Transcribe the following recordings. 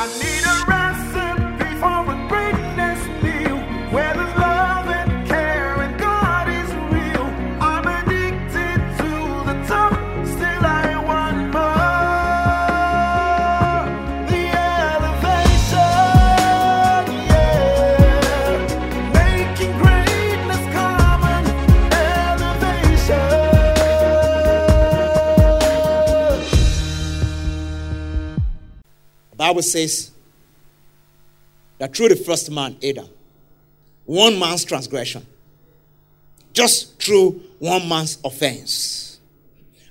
I need a recipe Bible says that through the first man, Adam, one man's transgression, just through one man's offense.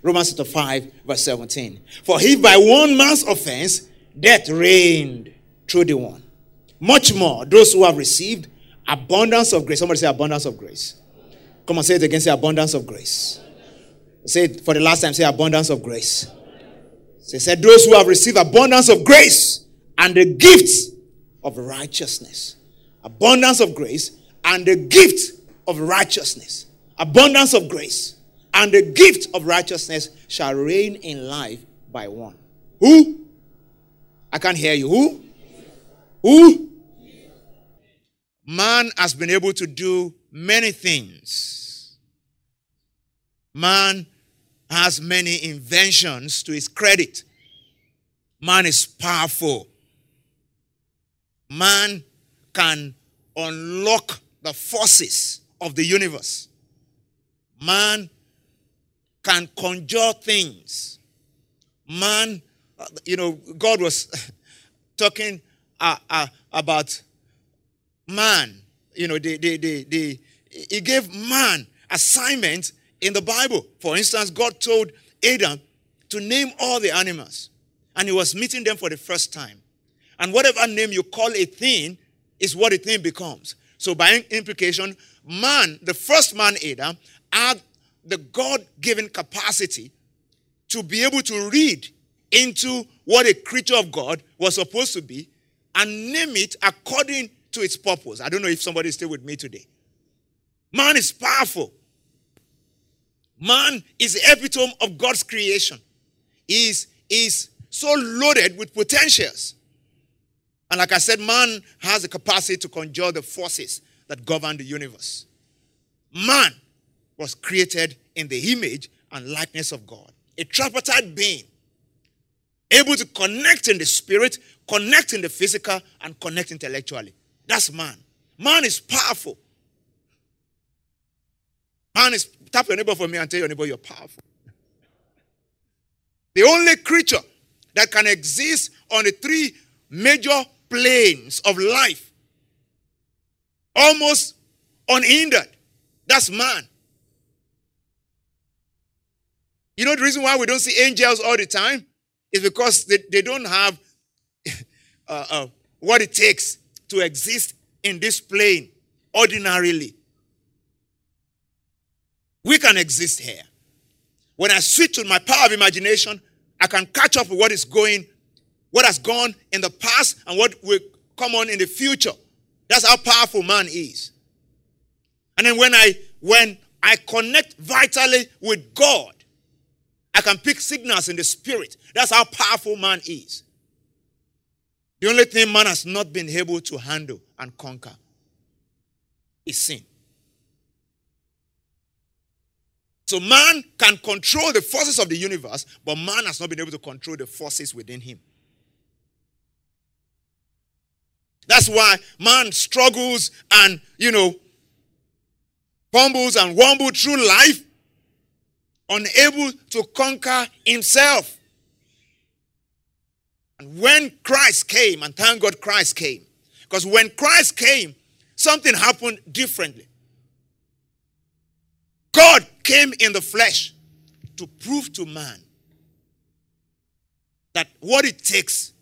Romans chapter 5, verse 17. For if by one man's offense death reigned through the one, much more those who have received abundance of grace. Somebody say abundance of grace. Come on, say it again. Say abundance of grace. Say it for the last time. Say abundance of grace. They said, Those who have received abundance of grace and the gift of righteousness. Abundance of grace and the gift of righteousness. Abundance of grace and the gift of righteousness shall reign in life by one. Who? I can't hear you. Who? Who? Man has been able to do many things. Man has many inventions to his credit. Man is powerful. Man can unlock the forces of the universe. Man can conjure things. Man, you know, God was talking uh, uh, about man. You know, the, the, the, the, he gave man assignment in the Bible. For instance, God told Adam to name all the animals, and he was meeting them for the first time. And whatever name you call a thing is what a thing becomes. So, by implication, man, the first man, Adam, had the God given capacity to be able to read into what a creature of God was supposed to be and name it according to its purpose. I don't know if somebody is still with me today. Man is powerful. Man is the epitome of God's creation. Is, is so loaded with potentials. And like I said, man has the capacity to conjure the forces that govern the universe. Man was created in the image and likeness of God, a tripartite being, able to connect in the spirit, connect in the physical, and connect intellectually. That's man. Man is powerful. Is, tap your neighbor for me and tell your neighbor you're powerful. The only creature that can exist on the three major planes of life, almost unhindered, that's man. You know the reason why we don't see angels all the time is because they, they don't have uh, uh, what it takes to exist in this plane ordinarily. We can exist here. When I switch to my power of imagination, I can catch up with what is going, what has gone in the past and what will come on in the future. That's how powerful man is. And then when I when I connect vitally with God, I can pick signals in the spirit. That's how powerful man is. The only thing man has not been able to handle and conquer is sin. So man can control the forces of the universe, but man has not been able to control the forces within him. That's why man struggles and, you know, fumbles and wumbles through life, unable to conquer himself. And when Christ came, and thank God Christ came, because when Christ came, something happened differently. God came in the flesh to prove to man that what it takes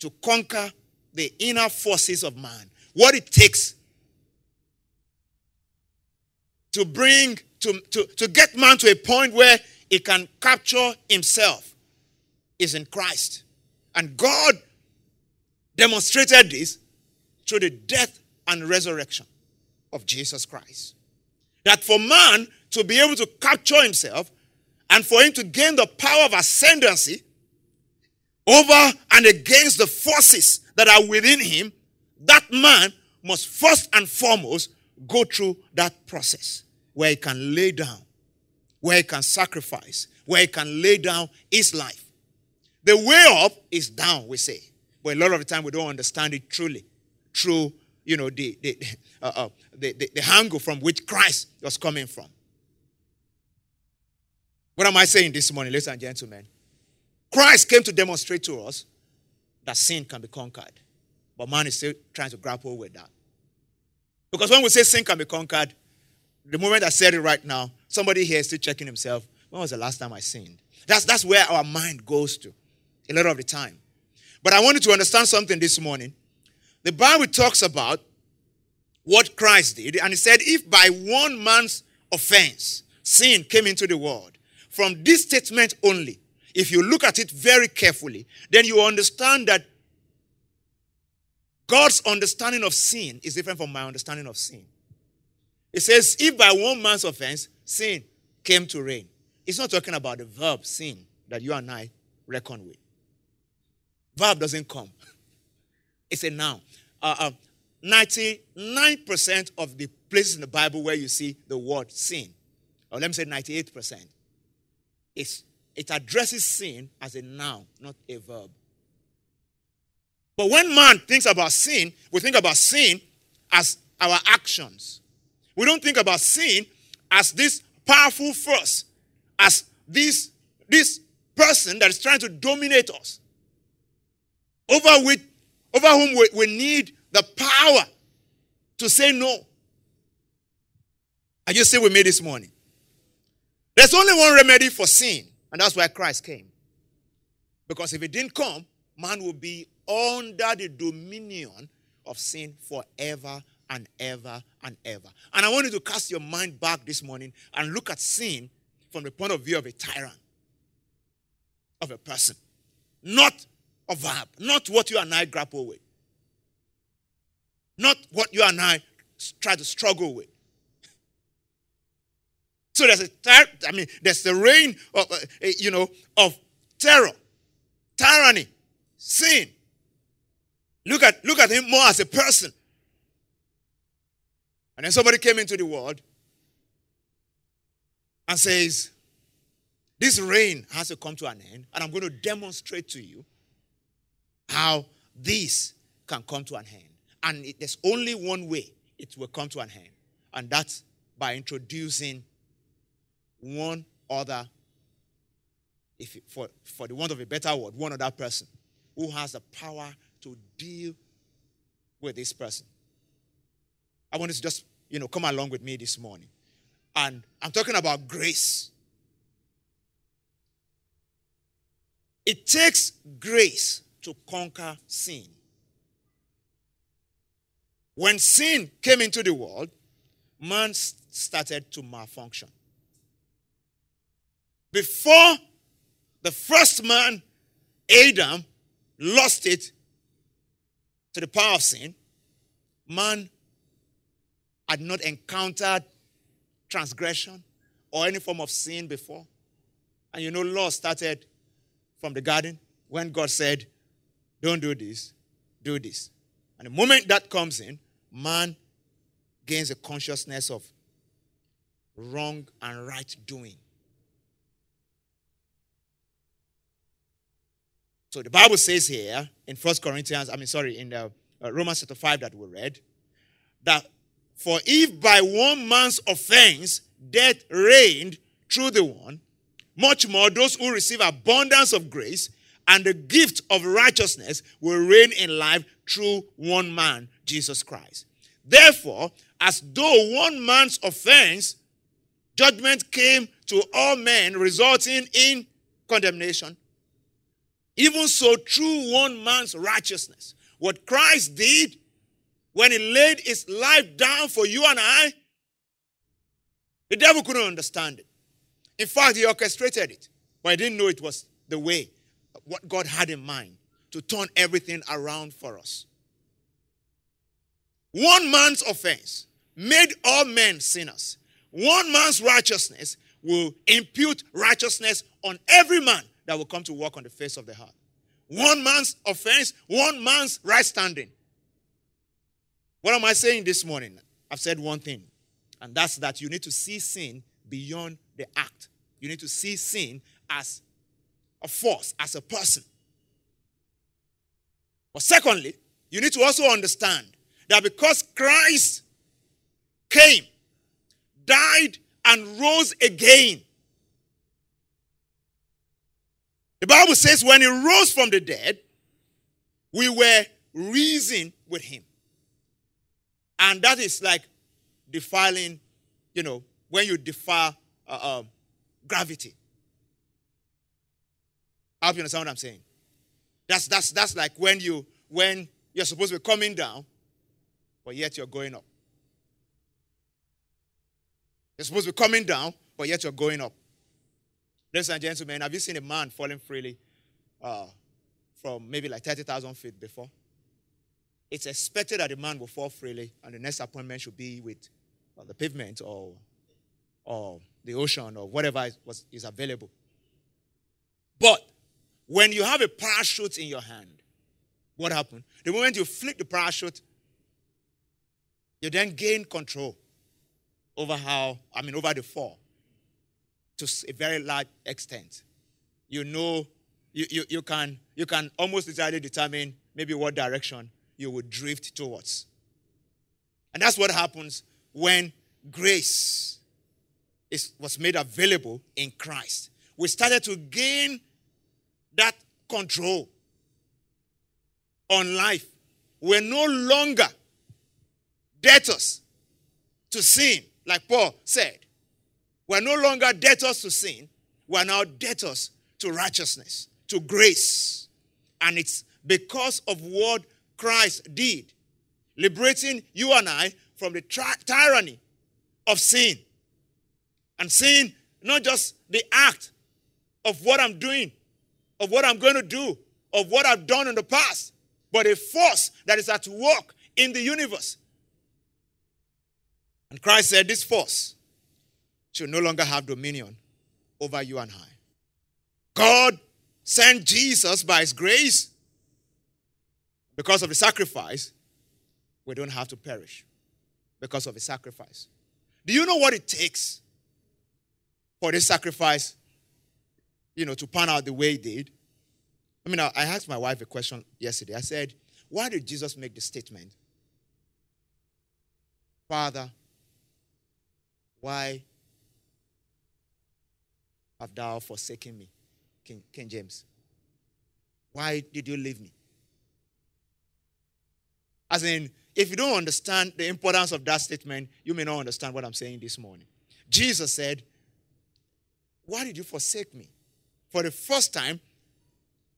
to conquer the inner forces of man, what it takes to bring, to, to, to get man to a point where he can capture himself is in Christ. And God demonstrated this through the death and resurrection of Jesus Christ. That for man to be able to capture himself and for him to gain the power of ascendancy, over and against the forces that are within him, that man must first and foremost go through that process where he can lay down, where he can sacrifice, where he can lay down his life. The way up is down, we say. But a lot of the time we don't understand it truly through, you know, the, the, uh, uh, the, the, the angle from which Christ was coming from. What am I saying this morning, ladies and gentlemen? Christ came to demonstrate to us that sin can be conquered. But man is still trying to grapple with that. Because when we say sin can be conquered, the moment I said it right now, somebody here is still checking himself. When was the last time I sinned? That's, that's where our mind goes to a lot of the time. But I want you to understand something this morning. The Bible talks about what Christ did, and he said, If by one man's offense sin came into the world, from this statement only, if you look at it very carefully, then you understand that God's understanding of sin is different from my understanding of sin. It says, if by one man's offense sin came to reign, it's not talking about the verb sin that you and I reckon with. Verb doesn't come, it's a noun. Uh, uh, 99% of the places in the Bible where you see the word sin, or let me say 98%, it addresses sin as a noun, not a verb. But when man thinks about sin, we think about sin as our actions. We don't think about sin as this powerful force, as this, this person that is trying to dominate us, over, which, over whom we, we need the power to say no. I just say with me this morning. There's only one remedy for sin, and that's why Christ came. Because if he didn't come, man will be under the dominion of sin forever and ever and ever. And I want you to cast your mind back this morning and look at sin from the point of view of a tyrant, of a person, not a verb, not what you and I grapple with, not what you and I try to struggle with. So there's a, I mean, there's the reign of, uh, eh, you know, of terror, tyranny, sin. Look at, look at him more as a person. And then somebody came into the world and says, This reign has to come to an end, and I'm going to demonstrate to you how this can come to an end. And it, there's only one way it will come to an end, and that's by introducing one other, if for, for the want of a better word, one other person who has the power to deal with this person. I want you to just, you know, come along with me this morning. And I'm talking about grace. It takes grace to conquer sin. When sin came into the world, man started to malfunction. Before the first man, Adam, lost it to the power of sin, man had not encountered transgression or any form of sin before. And you know, law started from the garden when God said, Don't do this, do this. And the moment that comes in, man gains a consciousness of wrong and right doing. So the Bible says here in First Corinthians, I mean, sorry, in the uh, Romans chapter 5 that we read, that for if by one man's offense death reigned through the one, much more those who receive abundance of grace and the gift of righteousness will reign in life through one man, Jesus Christ. Therefore, as though one man's offense, judgment came to all men, resulting in condemnation. Even so, through one man's righteousness, what Christ did when he laid his life down for you and I, the devil couldn't understand it. In fact, he orchestrated it, but he didn't know it was the way, what God had in mind to turn everything around for us. One man's offense made all men sinners. One man's righteousness will impute righteousness on every man that will come to work on the face of the heart. One man's offense, one man's right standing. What am I saying this morning? I've said one thing, and that's that you need to see sin beyond the act. You need to see sin as a force, as a person. But secondly, you need to also understand that because Christ came, died, and rose again, the Bible says when he rose from the dead, we were risen with him. And that is like defiling, you know, when you defy uh, um, gravity. I hope you understand what I'm saying. That's that's that's like when you when you're supposed to be coming down, but yet you're going up. You're supposed to be coming down, but yet you're going up. Ladies and gentlemen, have you seen a man falling freely uh, from maybe like 30,000 feet before? It's expected that the man will fall freely, and the next appointment should be with uh, the pavement or, or the ocean or whatever is, was, is available. But when you have a parachute in your hand, what happened? The moment you flick the parachute, you then gain control over how, I mean, over the fall to a very large extent. You know, you, you, you, can, you can almost literally determine maybe what direction you would drift towards. And that's what happens when grace is, was made available in Christ. We started to gain that control on life. We're no longer debtors to sin, like Paul said. We're no longer debtors to sin. We're now debtors to righteousness, to grace. And it's because of what Christ did, liberating you and I from the tyranny of sin. And sin, not just the act of what I'm doing, of what I'm going to do, of what I've done in the past, but a force that is at work in the universe. And Christ said, This force should no longer have dominion over you and I. God sent Jesus by His grace. Because of the sacrifice, we don't have to perish. Because of the sacrifice. Do you know what it takes for this sacrifice, you know, to pan out the way it did? I mean, I asked my wife a question yesterday. I said, Why did Jesus make the statement? Father, why have thou forsaken me? King, King James. Why did you leave me? As in, if you don't understand the importance of that statement, you may not understand what I'm saying this morning. Jesus said, Why did you forsake me? For the first time,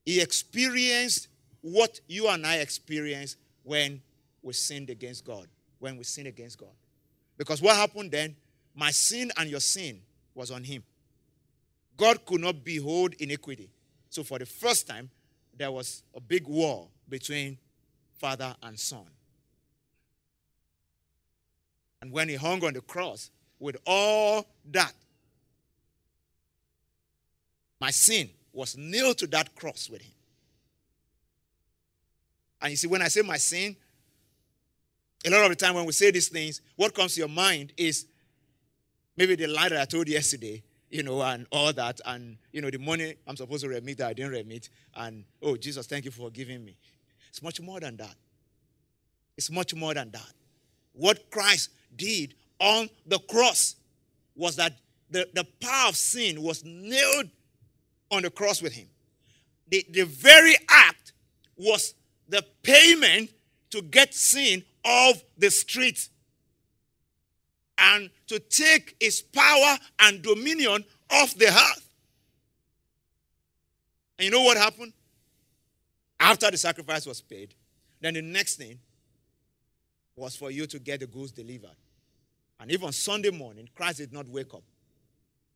he experienced what you and I experienced when we sinned against God. When we sinned against God. Because what happened then? My sin and your sin was on him. God could not behold iniquity. So for the first time, there was a big war between father and son. And when he hung on the cross with all that, my sin was nailed to that cross with him. And you see, when I say my sin, a lot of the time when we say these things, what comes to your mind is maybe the lie that I told yesterday, you know, and all that, and you know, the money I'm supposed to remit that I didn't remit, and oh Jesus, thank you for giving me. It's much more than that. It's much more than that. What Christ did on the cross was that the, the power of sin was nailed on the cross with him. The, the very act was the payment to get sin off the street and to take his power and dominion off the earth. And you know what happened? After the sacrifice was paid, then the next thing was for you to get the goods delivered. And even Sunday morning, Christ did not wake up.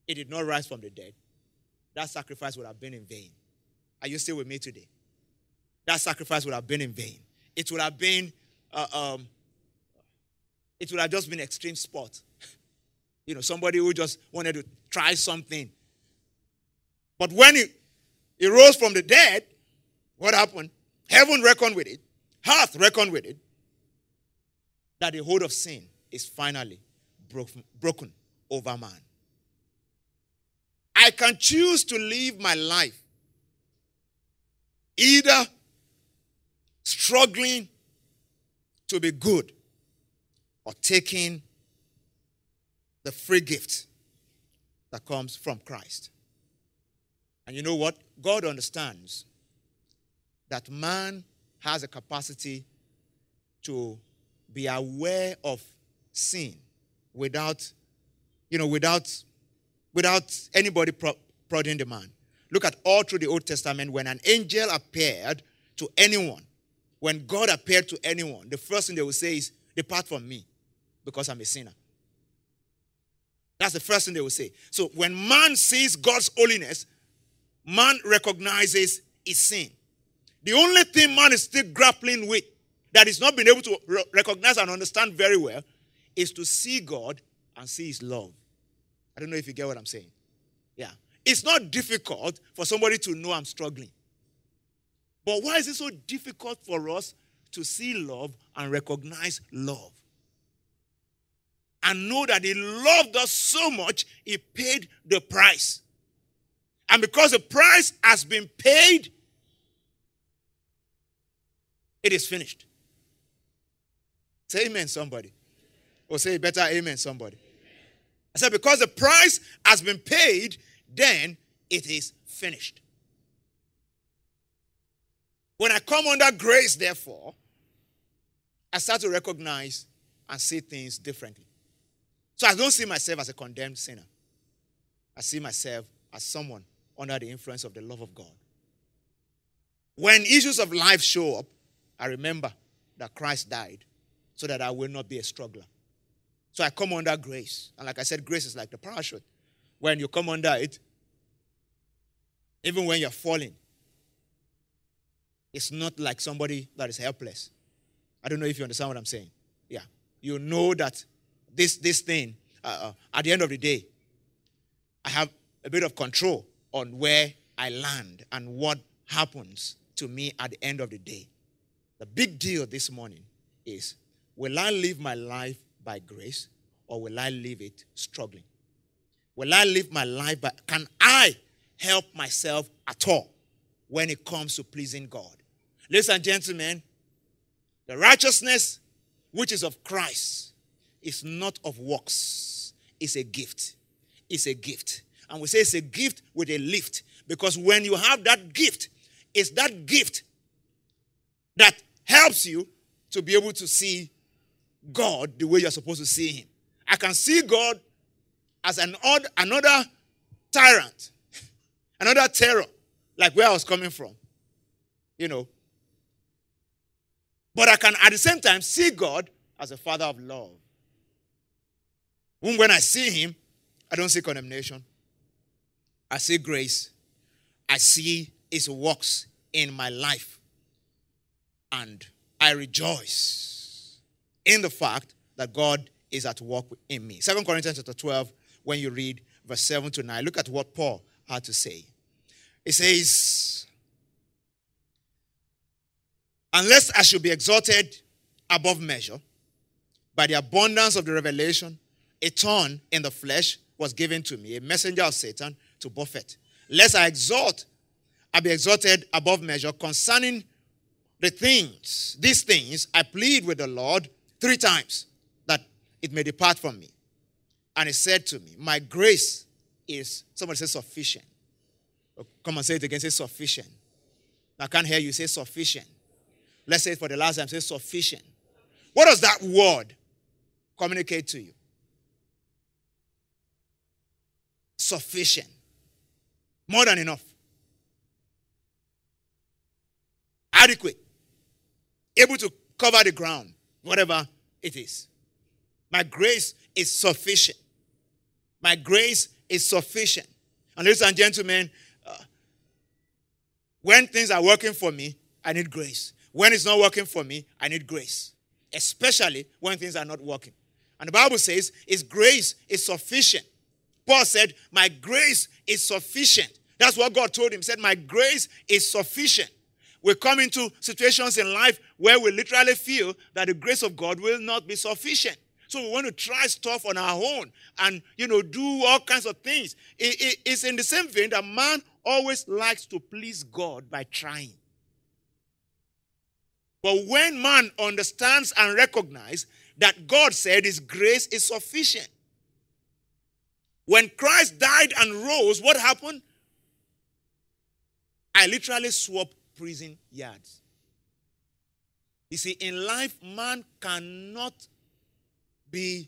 He did not rise from the dead that sacrifice would have been in vain. Are you still with me today? That sacrifice would have been in vain. It would have been, uh, um, it would have just been extreme sport. you know, somebody who just wanted to try something. But when he, he rose from the dead, what happened? Heaven reckoned with it, earth reckoned with it, that the hold of sin is finally broken, broken over man. I can choose to live my life either struggling to be good or taking the free gift that comes from Christ. And you know what? God understands that man has a capacity to be aware of sin without, you know, without, without anybody pro- prodding the man. Look at all through the Old Testament when an angel appeared to anyone, when God appeared to anyone, the first thing they will say is, Depart from me, because I'm a sinner. That's the first thing they will say. So when man sees God's holiness, man recognizes his sin. The only thing man is still grappling with that he's not been able to re- recognize and understand very well is to see God and see his love. I don't know if you get what I'm saying. Yeah. It's not difficult for somebody to know I'm struggling. But why is it so difficult for us to see love and recognize love? And know that He loved us so much, He paid the price. And because the price has been paid, it is finished. Say amen, somebody. Or say better amen, somebody. I said, because the price has been paid, then it is finished. When I come under grace, therefore, I start to recognize and see things differently. So I don't see myself as a condemned sinner. I see myself as someone under the influence of the love of God. When issues of life show up, I remember that Christ died so that I will not be a struggler. So I come under grace. And like I said, grace is like the parachute. When you come under it, even when you're falling, it's not like somebody that is helpless. I don't know if you understand what I'm saying. Yeah. You know that this, this thing, uh, uh, at the end of the day, I have a bit of control on where I land and what happens to me at the end of the day. The big deal this morning is will I live my life by grace or will I live it struggling? Will I live my life by, can I help myself at all when it comes to pleasing God? Ladies and gentlemen, the righteousness which is of Christ is not of works, it's a gift. It's a gift. And we say it's a gift with a lift because when you have that gift, it's that gift that helps you to be able to see God the way you're supposed to see Him. I can see God as an odd, another tyrant, another terror, like where I was coming from. You know. But I can at the same time see God as a father of love. When I see Him, I don't see condemnation. I see grace. I see His works in my life. And I rejoice in the fact that God is at work in me. 2 Corinthians chapter 12, when you read verse 7 to 9, look at what Paul had to say. It says, Unless I should be exalted above measure by the abundance of the revelation, a thorn in the flesh was given to me, a messenger of Satan to buffet. Lest I exalt, I be exalted above measure concerning the things, these things, I plead with the Lord three times that it may depart from me. And he said to me, My grace is, somebody say sufficient. Oh, come and say it again, say sufficient. I can't hear you say sufficient. Let's say it for the last time, say sufficient. What does that word communicate to you? Sufficient. More than enough. Adequate able to cover the ground, whatever it is. My grace is sufficient. My grace is sufficient. And ladies and gentlemen, uh, when things are working for me, I need grace. When it's not working for me, I need grace. Especially when things are not working. And the Bible says, His grace is sufficient. Paul said, My grace is sufficient. That's what God told him. He said, My grace is sufficient. we come into situations in life where we literally feel that the grace of God will not be sufficient. So we want to try stuff on our own and, you know, do all kinds of things. It- it- it's in the same vein that man always likes to please God by trying. But when man understands and recognizes that God said his grace is sufficient, when Christ died and rose, what happened? I literally swapped prison yards. You see, in life, man cannot be.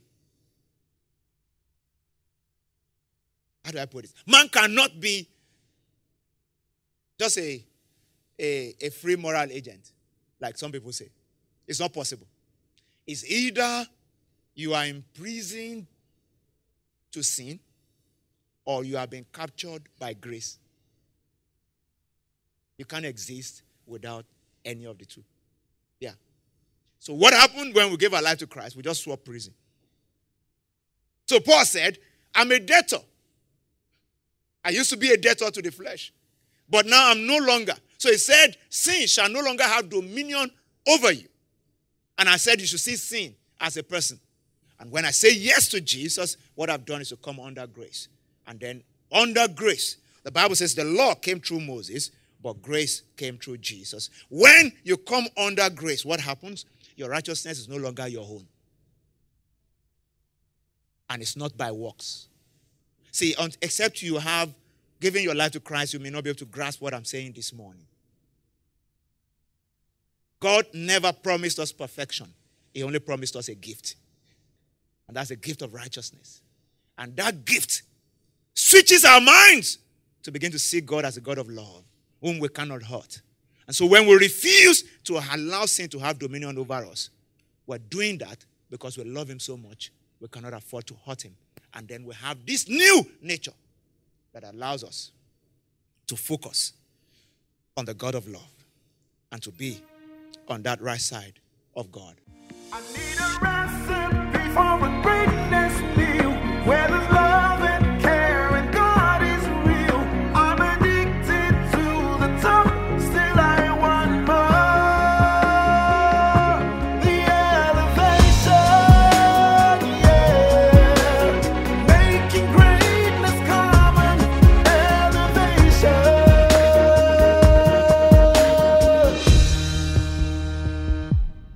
How do I put it? Man cannot be just a, a, a free moral agent, like some people say. It's not possible. It's either you are imprisoned to sin or you have been captured by grace. You can't exist without any of the two. Yeah. So, what happened when we gave our life to Christ? We just swapped prison. So, Paul said, I'm a debtor. I used to be a debtor to the flesh, but now I'm no longer. So, he said, Sin shall no longer have dominion over you. And I said, You should see sin as a person. And when I say yes to Jesus, what I've done is to come under grace. And then, under grace, the Bible says the law came through Moses, but grace came through Jesus. When you come under grace, what happens? Your righteousness is no longer your own. And it's not by works. See, except you have given your life to Christ, you may not be able to grasp what I'm saying this morning. God never promised us perfection, He only promised us a gift. And that's a gift of righteousness. And that gift switches our minds to begin to see God as a God of love, whom we cannot hurt. And so when we refuse to allow sin to have dominion over us, we're doing that because we love Him so much, we cannot afford to hurt Him. And then we have this new nature that allows us to focus on the God of love and to be on that right side of God.